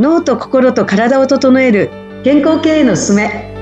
脳と心と体を整える健康経営のすすめ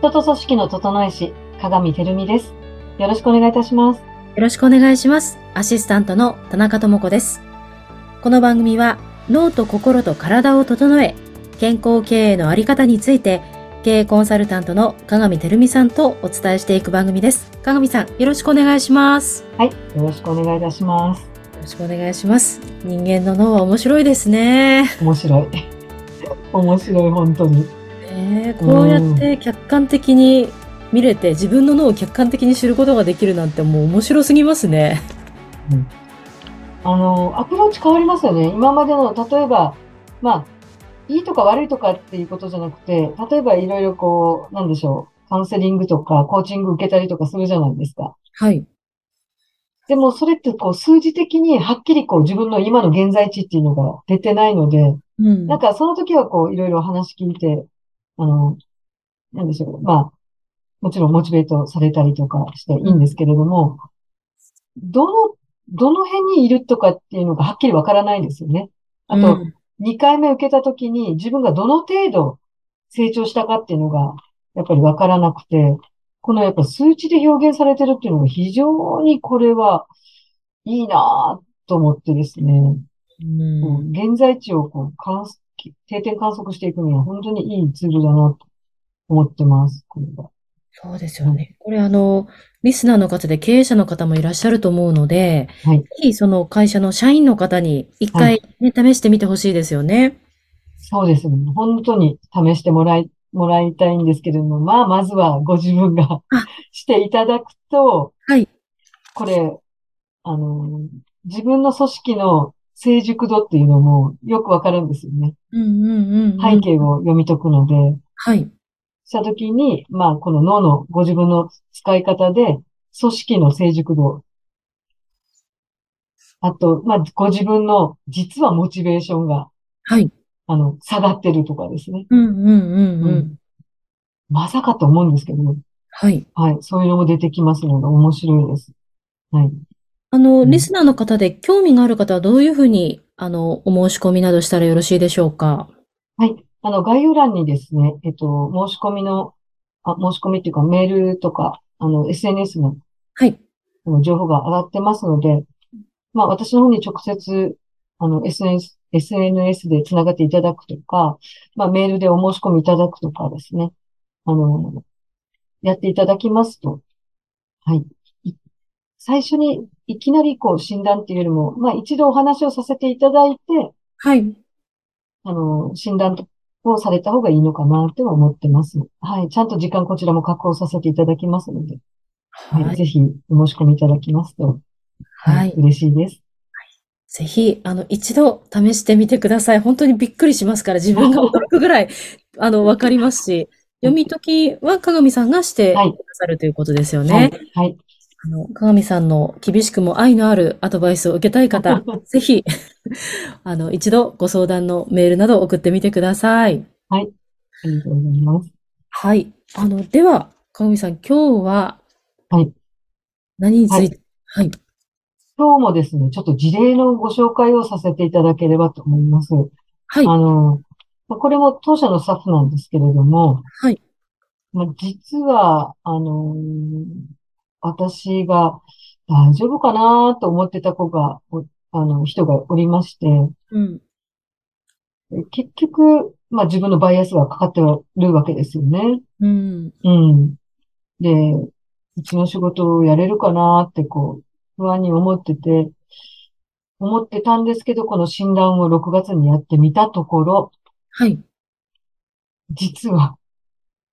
人と組織の整え師鏡てるみですよろしくお願いいたしますよろしくお願いします。アシスタントの田中智子です。この番組は脳と心と体を整え、健康経営のあり方について、経営コンサルタントの鏡てるみさんとお伝えしていく番組です。鏡さん、よろしくお願いします。はいよろしくお願いいたしますよろしくお願いします。人間の脳は面白いですね。面白い面白い本当にねえこうやって客観的に見れて、自分の脳を客観的に知ることができるなんてもう面白すぎますね。あのアプローチ変わりますよね今までの例えばまあいいとか悪いとかっていうことじゃなくて例えばいろいろこうなんでしょうカウンセリングとかコーチング受けたりとかするじゃないですかはい。でもそれってこう数字的にはっきりこう自分の今の現在地っていうのが出てないので、うん。なんかその時はこういろいろ話聞いて、あの、なんでしょう。まあ、もちろんモチベートされたりとかしていいんですけれども、どの、どの辺にいるとかっていうのがはっきりわからないですよね。あと、うん2回目受けた時に自分がどの程度成長したかっていうのがやっぱりわからなくて、このやっぱ数値で表現されてるっていうのが非常にこれはいいなぁと思ってですね。うん現在地をこう観測定点観測していくには本当にいいツールだなと思ってます。これは。そうですよね。これあの、リスナーの方で経営者の方もいらっしゃると思うので、はいぜひその会社の社員の方に一回ね、試してみてほしいですよね。そうですね。本当に試してもらい、もらいたいんですけれども、まあ、まずはご自分があしていただくと、はい。これ、あの、自分の組織の成熟度っていうのもよくわかるんですよね。うんうんうんうん。背景を読み解くので、はい。したときに、まあ、この脳のご自分の使い方で、組織の成熟度、あと、まあ、ご自分の実はモチベーションが、はい。あの、下がってるとかですね。うんうんうんう。うんまさかと思うんですけど、はい。はい、そういうのも出てきますので、面白いです。はい。あの、うんリスナーの方で興味がある方はどういうふうに、あの、お申し込みなどしたらよろしいでしょうか？はい。あの、概要欄にですね、えっと、申し込みの、あ、申し込みっていうかメールとか、あの、SNS のはい。情報が上がってますので、まあ私の方に直接、あの、SNS、SNS でつながっていただくとか、まあメールでお申し込みいただくとかですね、あの、やっていただきますと、はい。い最初にいきなりこう診断っていうよりも、まあ一度お話をさせていただいて、はい。あの、診断をされた方がいいのかなって思ってます。はい。ちゃんと時間こちらも確保させていただきますので、はい。はい。ぜひお申し込みいただきますと、はい。嬉しいです。ぜひ、あの、一度試してみてください。本当にびっくりしますから、自分が驚くぐらい、あの、わかりますし、読み解きは鏡さんがしてくだはいさるということですよはいね。。はい。あの、鏡さんの厳しくも愛のあるアドバイスを受けたい方、ぜひ、あの、一度ご相談のメールなど送ってみてください。ありがとうございます。はい。あの、では、鏡さん、今日ははい。何について、はい。今日もですね、ちょっと事例のご紹介をさせていただければと思います。はい。あの、まあこれも当社のスタッフなんですけれども、はい。まあ、実は、あのー私が大丈夫かなと思ってた子が、おあの、人がおりまして、うん。結局、まあ自分のバイアスがかかってるわけですよね。うん。うん。で、うちの仕事をやれるかなってこう、不安に思ってて、思ってたんですけど、この診断を6月にやってみたところ、はい。実は、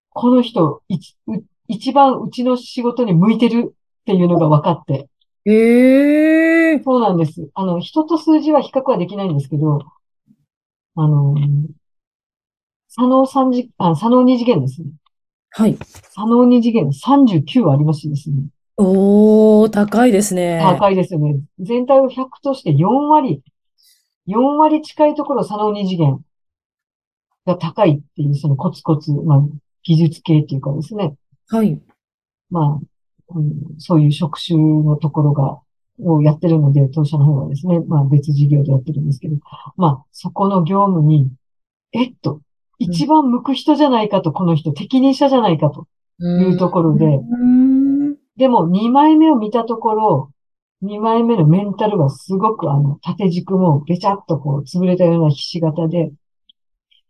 この人、一う一番うちの仕事に向いてるっていうのが分かって、ええそうなんです。あの、人と数字は比較はできないんですけど、あの、左脳三次、あ、左脳二次元ですね。はい。左脳二次元39ありましてですね。おー、高いですね。高いですよね。全体を100として4割、4割近いところ左脳二次元が高いっていう、そのコツコツ、まあ、技術系っていうかですね。はい。まあ、うんそういう職種のところがをやってるので、当社の方はですね、まあ別事業でやってるんですけど、まあそこの業務に、えっと、一番向く人じゃないかと、この人、適任者じゃないかというところで、うん。でも2枚目を見たところ、2枚目のメンタルはすごくあの、縦軸もべちゃっとこう、潰れたようなひし形で、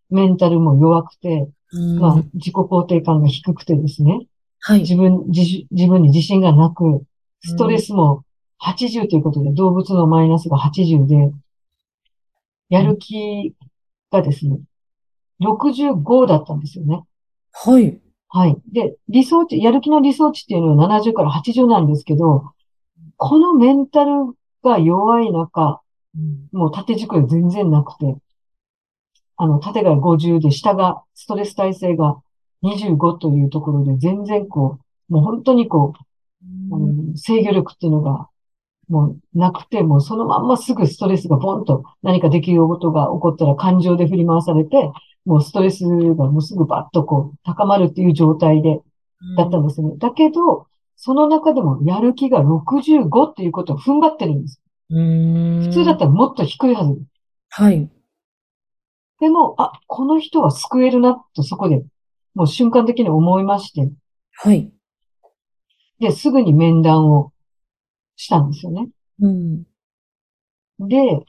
メンタルも弱くて、うんまあ、自己肯定感が低くてですね、はい。自分、自主自分に自信がなく、ストレスも80ということで、動物のマイナスが80で、やる気がですね、65だったんですよね。はい。はい。で、理想値、やる気の理想値っていうのは70から80なんですけど、このメンタルが弱い中、もう縦軸が全然なくて、あの、縦が50で、下が、ストレス耐性が25というところで、全然こう、もう本当にこう、あの制御力っていうのが、もうなくて、もうそのまんますぐストレスがボンと何かできることが起こったら感情で振り回されて、もうストレスがもうすぐバッとこう高まるっていう状態で、だったんですね。だけど、その中でもやる気が65っていうことを踏ん張ってるんです。普普通だったらもっと低いはず。はい。でも、あ、この人は救えるなとそこで、もう瞬間的に思いまして、はい。で、すぐに面談をしたんですよね。うん。で、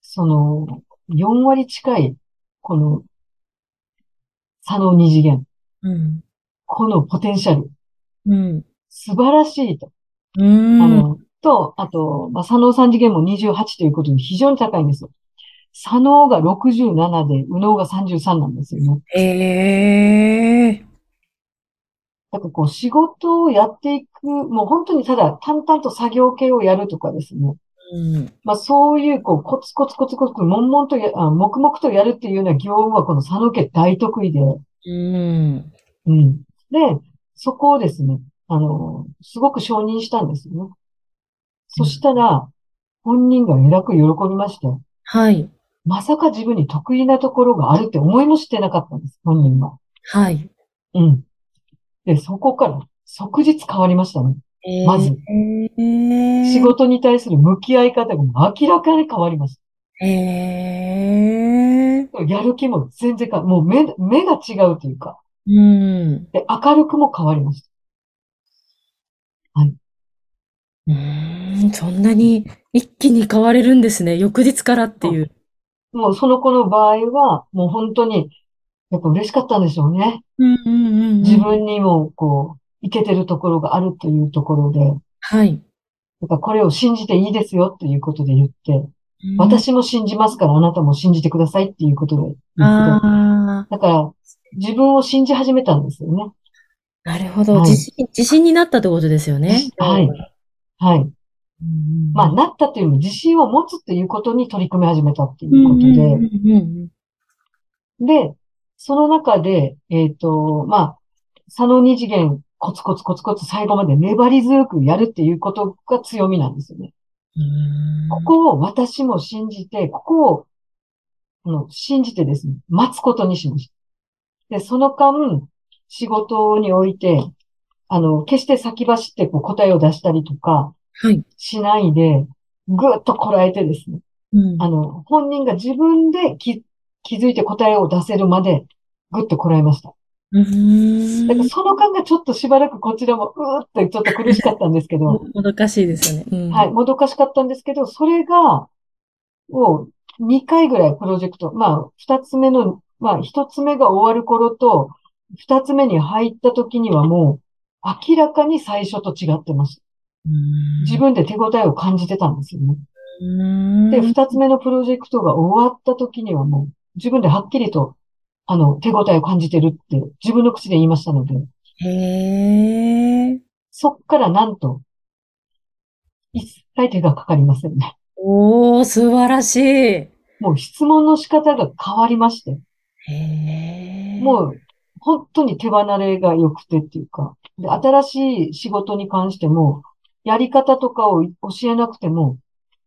その、4割近い、この、左脳二次元、うん。このポテンシャル、うん。素晴らしいと。うん。あの、と、あと、まあ、左脳三次元も28ということで非常に高いんですよ。左脳が67で、右脳が33なんですよね。へえ。だからこう仕事をやっていく、もう本当にただ淡々と作業系をやるとかですね。うん。まあそういうこうコツコツコツコツ悶々とや、あ黙々とやるっていうような業務はこの佐野家大得意で、うん。うん。で、そこをですね、あの、すごく承認したんですよね。そしたら、本人がえらく喜びまして、はい。まさか自分に得意なところがあるって思いもしてなかったんです、本人は。はい。うん。で、そこから即日変わりましたね。まずへえ。仕事に対する向き合い方が明らかに変わりましへえ。た。やる気も全然変わもう目、目が違うというか、うん。で、明るくも変わりました。うーん、そんなに一気に変われるんですね。翌日からっていう。もうその子の場合は、もう本当に、やっぱ嬉しかったんでしょうね。うんうんうんうん。自分にも、こう、いけてるところがあるというところで、はい。だからこれを信じていいですよっていうことで言って、うん、私も信じますからあなたも信じてくださいっていうことで言って、あだから自分を信じ始めたんですよね。あ、なるほど。はい自信、自信になったってことですよね。はい。はい。まあ、なったっていうよりも自信を持つっていうことに取り組み始めたっていうことで、で、その中で、えっと、まあ、左脳二次元、コツコツコツコツ最後まで粘り強くやるっていうことが強みなんですよね。うん。ここを私も信じて、ここを、あの、信じてですね、待つことにしました。で、その間、仕事において、あの、決して先走ってこう答えを出したりとかはい。しないで、ぐーっとこらえてですね、うん。あの、本人が自分で気、気づいて答えを出せるまで、ぐっとこらえました。だからその間がちょっとしばらくこちらも、うーってちょっと苦しかったんですけど、もどかしいですよね。うん。はい、もどかしかったんですけど、それが、もう2回ぐらいプロジェクト、まあ、2つ目の、まあ、1つ目が終わる頃と、2つ目に入った時にはもう、明らかに最初と違ってました。うん。自分で手応えを感じてたんですよね。分で、2つ目のプロジェクトが終わった時にはもう、自分ではっきりと、あの、手応えを感じてるって、自分の口で言いましたので、へえ。そっからなんと、一切手がかかりませんね。おー、素晴らしい。へもう質問の仕方が変わりまして、え。もう本当に手離れが良くてっていうか、で、新しい仕事に関しても、やり方とかを教えなくても、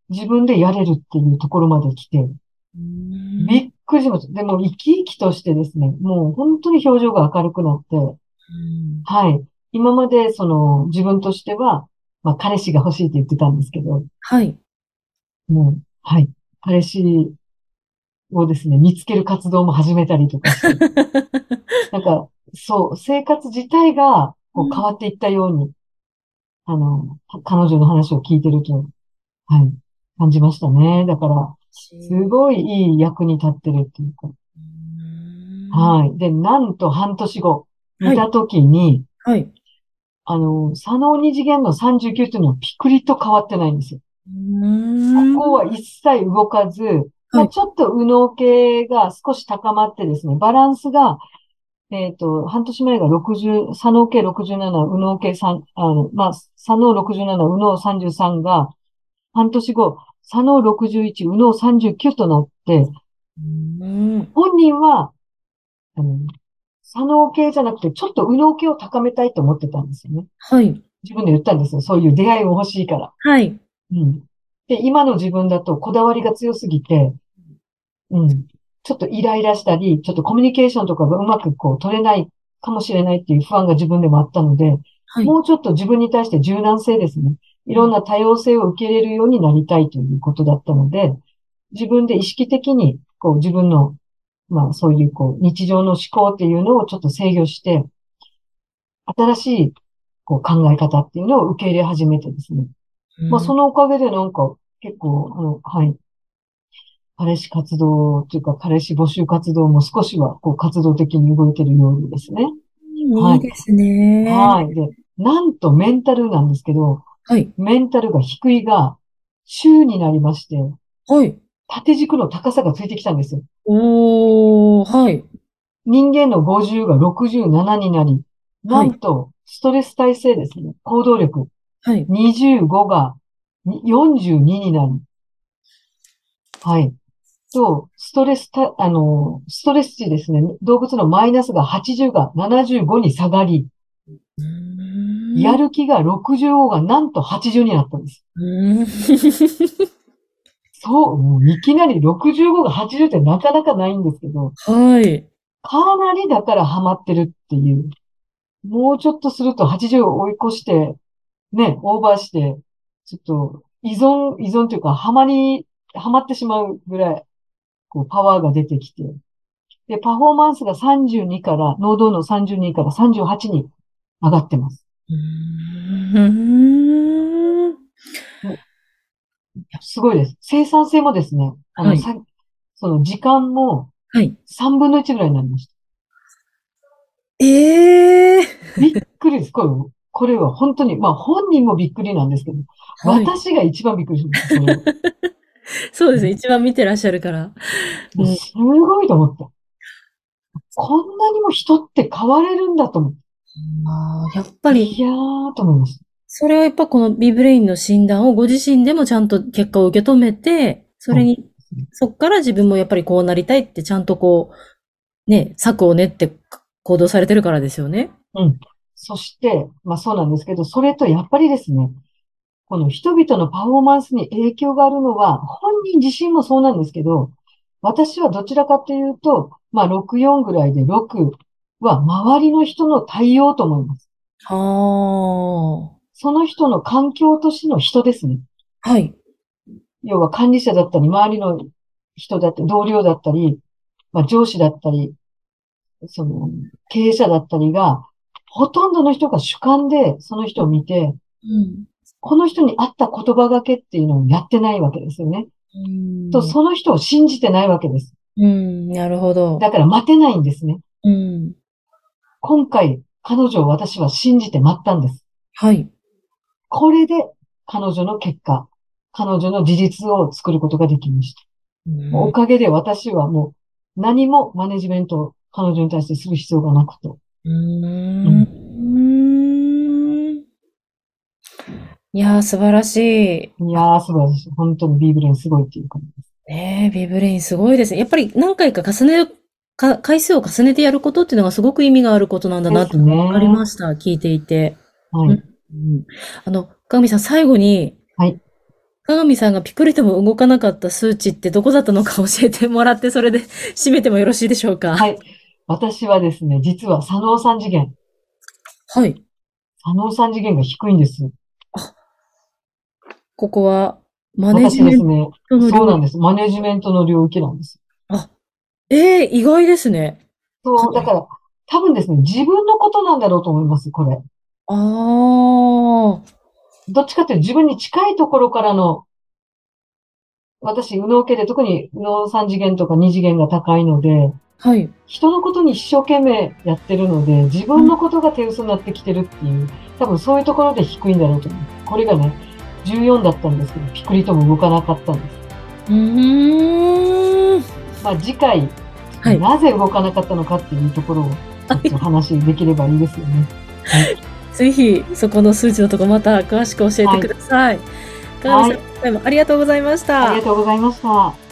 自分でやれるっていうところまで来て、うん、びっくりしました。でも生き生きとしてですね、もう本当に表情が明るくなって、うんはい。今までその自分としては、まあ彼氏が欲しいって言ってたんですけど、はい。もう、はい。彼氏をですね、見つける活動も始めたりとかして、なんか、そう、生活自体がこう変わっていったように、あの、彼女の話を聞いてると、はい、感じましたね。だから、すごいいい役に立ってるっていうか。はい。で、なんと半年後、見たときに、はい。あの、左脳二次元の39っていうのはピクリと変わってないんですよ。ここは一切動かず、まあ、ちょっと右脳系が少し高まってですね、バランスが、えっ、と、半年前が60、左脳系67、右脳系3、あの、まあ、左脳67、右脳33が、半年後、左脳61、右脳39となって、本人は、あの、左脳系じゃなくて、ちょっと右脳系を高めたいと思ってたんですよね。はい。自分で言ったんですよ。そういう出会いも欲しいから。はい。うん。で、今の自分だとこだわりが強すぎて、うん。ちょっとイライラしたり、ちょっとコミュニケーションとかがうまくこう取れないかもしれないっていう不安が自分でもあったので、はい。もうちょっと自分に対して柔軟性ですね。いろんな多様性を受け入れるようになりたいということだったので、自分で意識的に、こう自分の、まあそういうこう日常の思考っていうのをちょっと制御して、新しいこう考え方っていうのを受け入れ始めてですね。まあそのおかげでなんか結構、あの、はい。彼氏活動というか彼氏募集活動も少しはこう活動的に動いてるようですね。いいですね。はい。で、なんとメンタルなんですけど、はい。メンタルが低いが、週になりまして、はい。縦軸の高さがついてきたんですよ。おー、はい。人間の50が67になり、なんと、ストレス耐性ですね。行動力。はい。25がに42になり。はい。と、ストレスた、あの、ストレス値ですね。動物のマイナスが80が75に下がり、やる気が65がなんと80になったんです。うん。そう、もういきなり65が80ってなかなかないんですけど、はい。かなりだからハマってるっていう。もうちょっとすると80を追い越して、ね、オーバーして、ちょっと依存、依存というか、ハマり、ハマってしまうぐらい、こう、パワーが出てきて。で、パフォーマンスが32から、濃度の32から38に上がってます。うん。すごいです。生産性もですね、あの、はいさその時間もはい。3分の1ぐらいになりました。ええびっくりです。これ、これは本当に、まあ本人もびっくりなんですけど、はい。私が一番びっくりしました。これはそうですね。一番見てらっしゃるから。すごいと思った。こんなにも人って変われるんだと思って。ああ、やっぱり、いやーと思いました。それはやっぱこのビブレインの診断をご自身でもちゃんと結果を受け止めて、それに、そっから自分もやっぱりこうなりたいってちゃんとこう、ね、策を練って行動されてるからですよね。そして、まあそうなんですけど、それとやっぱりですね、この人々のパフォーマンスに影響があるのは、本人自身もそうなんですけど、私はどちらかというと、まあ64ぐらいで6は周りの人の対応と思います。はその人の環境としての人ですね。あ。はい。要は管理者だったり、周りの人だったり、同僚だったり、まあ上司だったり、その経営者だったりが、ほとんどの人が主観でその人を見て、うん。この人に合った言葉がけっていうのをやってないわけですよね。うんと、その人を信じてないわけです。うん、なるほど。だから待てないんですね。うん。今回、彼女を私は信じて待ったんです。はい。これで彼女の結果、彼女の事実を作ることができました。おかげで私はもう何もマネジメントを彼女に対してする必要がなくと。うーん。いやー、素晴らしい。いやー、素晴らしい。本当にビーブレンすごいっていう感じです。ねえ、ビブレインすごいですね。やっぱり何回か重ね、か、回数を重ねてやることっていうのがすごく意味があることなんだなってですねわかりました。聞いていて。はい。うんあの、鏡さん、最後に、はい。鏡さんがピクリとも動かなかった数値ってどこだったのか教えてもらって、それで 締めてもよろしいでしょうか。はい。私はですね、実は左脳三次元。はい。左脳三次元が低いんです。ここは、マネジメン。トの領域。そうなんです。マネジメントの領域なんです。ええ意外ですね。そう、だから、多分ですね、自分のことなんだろうと思います、これ。ああ、どっちかっていうと自分に近いところからの、私、右脳系で特に右脳3次元とか2次元が高いので、はい。人のことに一生懸命やってるので、自分のことが手薄になってきてるっていう、多分そういうところで低いんだろうと思う。これがね、14だったんですけど、ピクリとも動かなかったんです。うーん。まあ次回、はいなぜ動かなかったのかっていうところを、ちょっと話できればいいですよね。ぜひ、そこの数値のとこまた詳しく教えてください。かがみさん、今回もありがとうございました。ありがとうございました。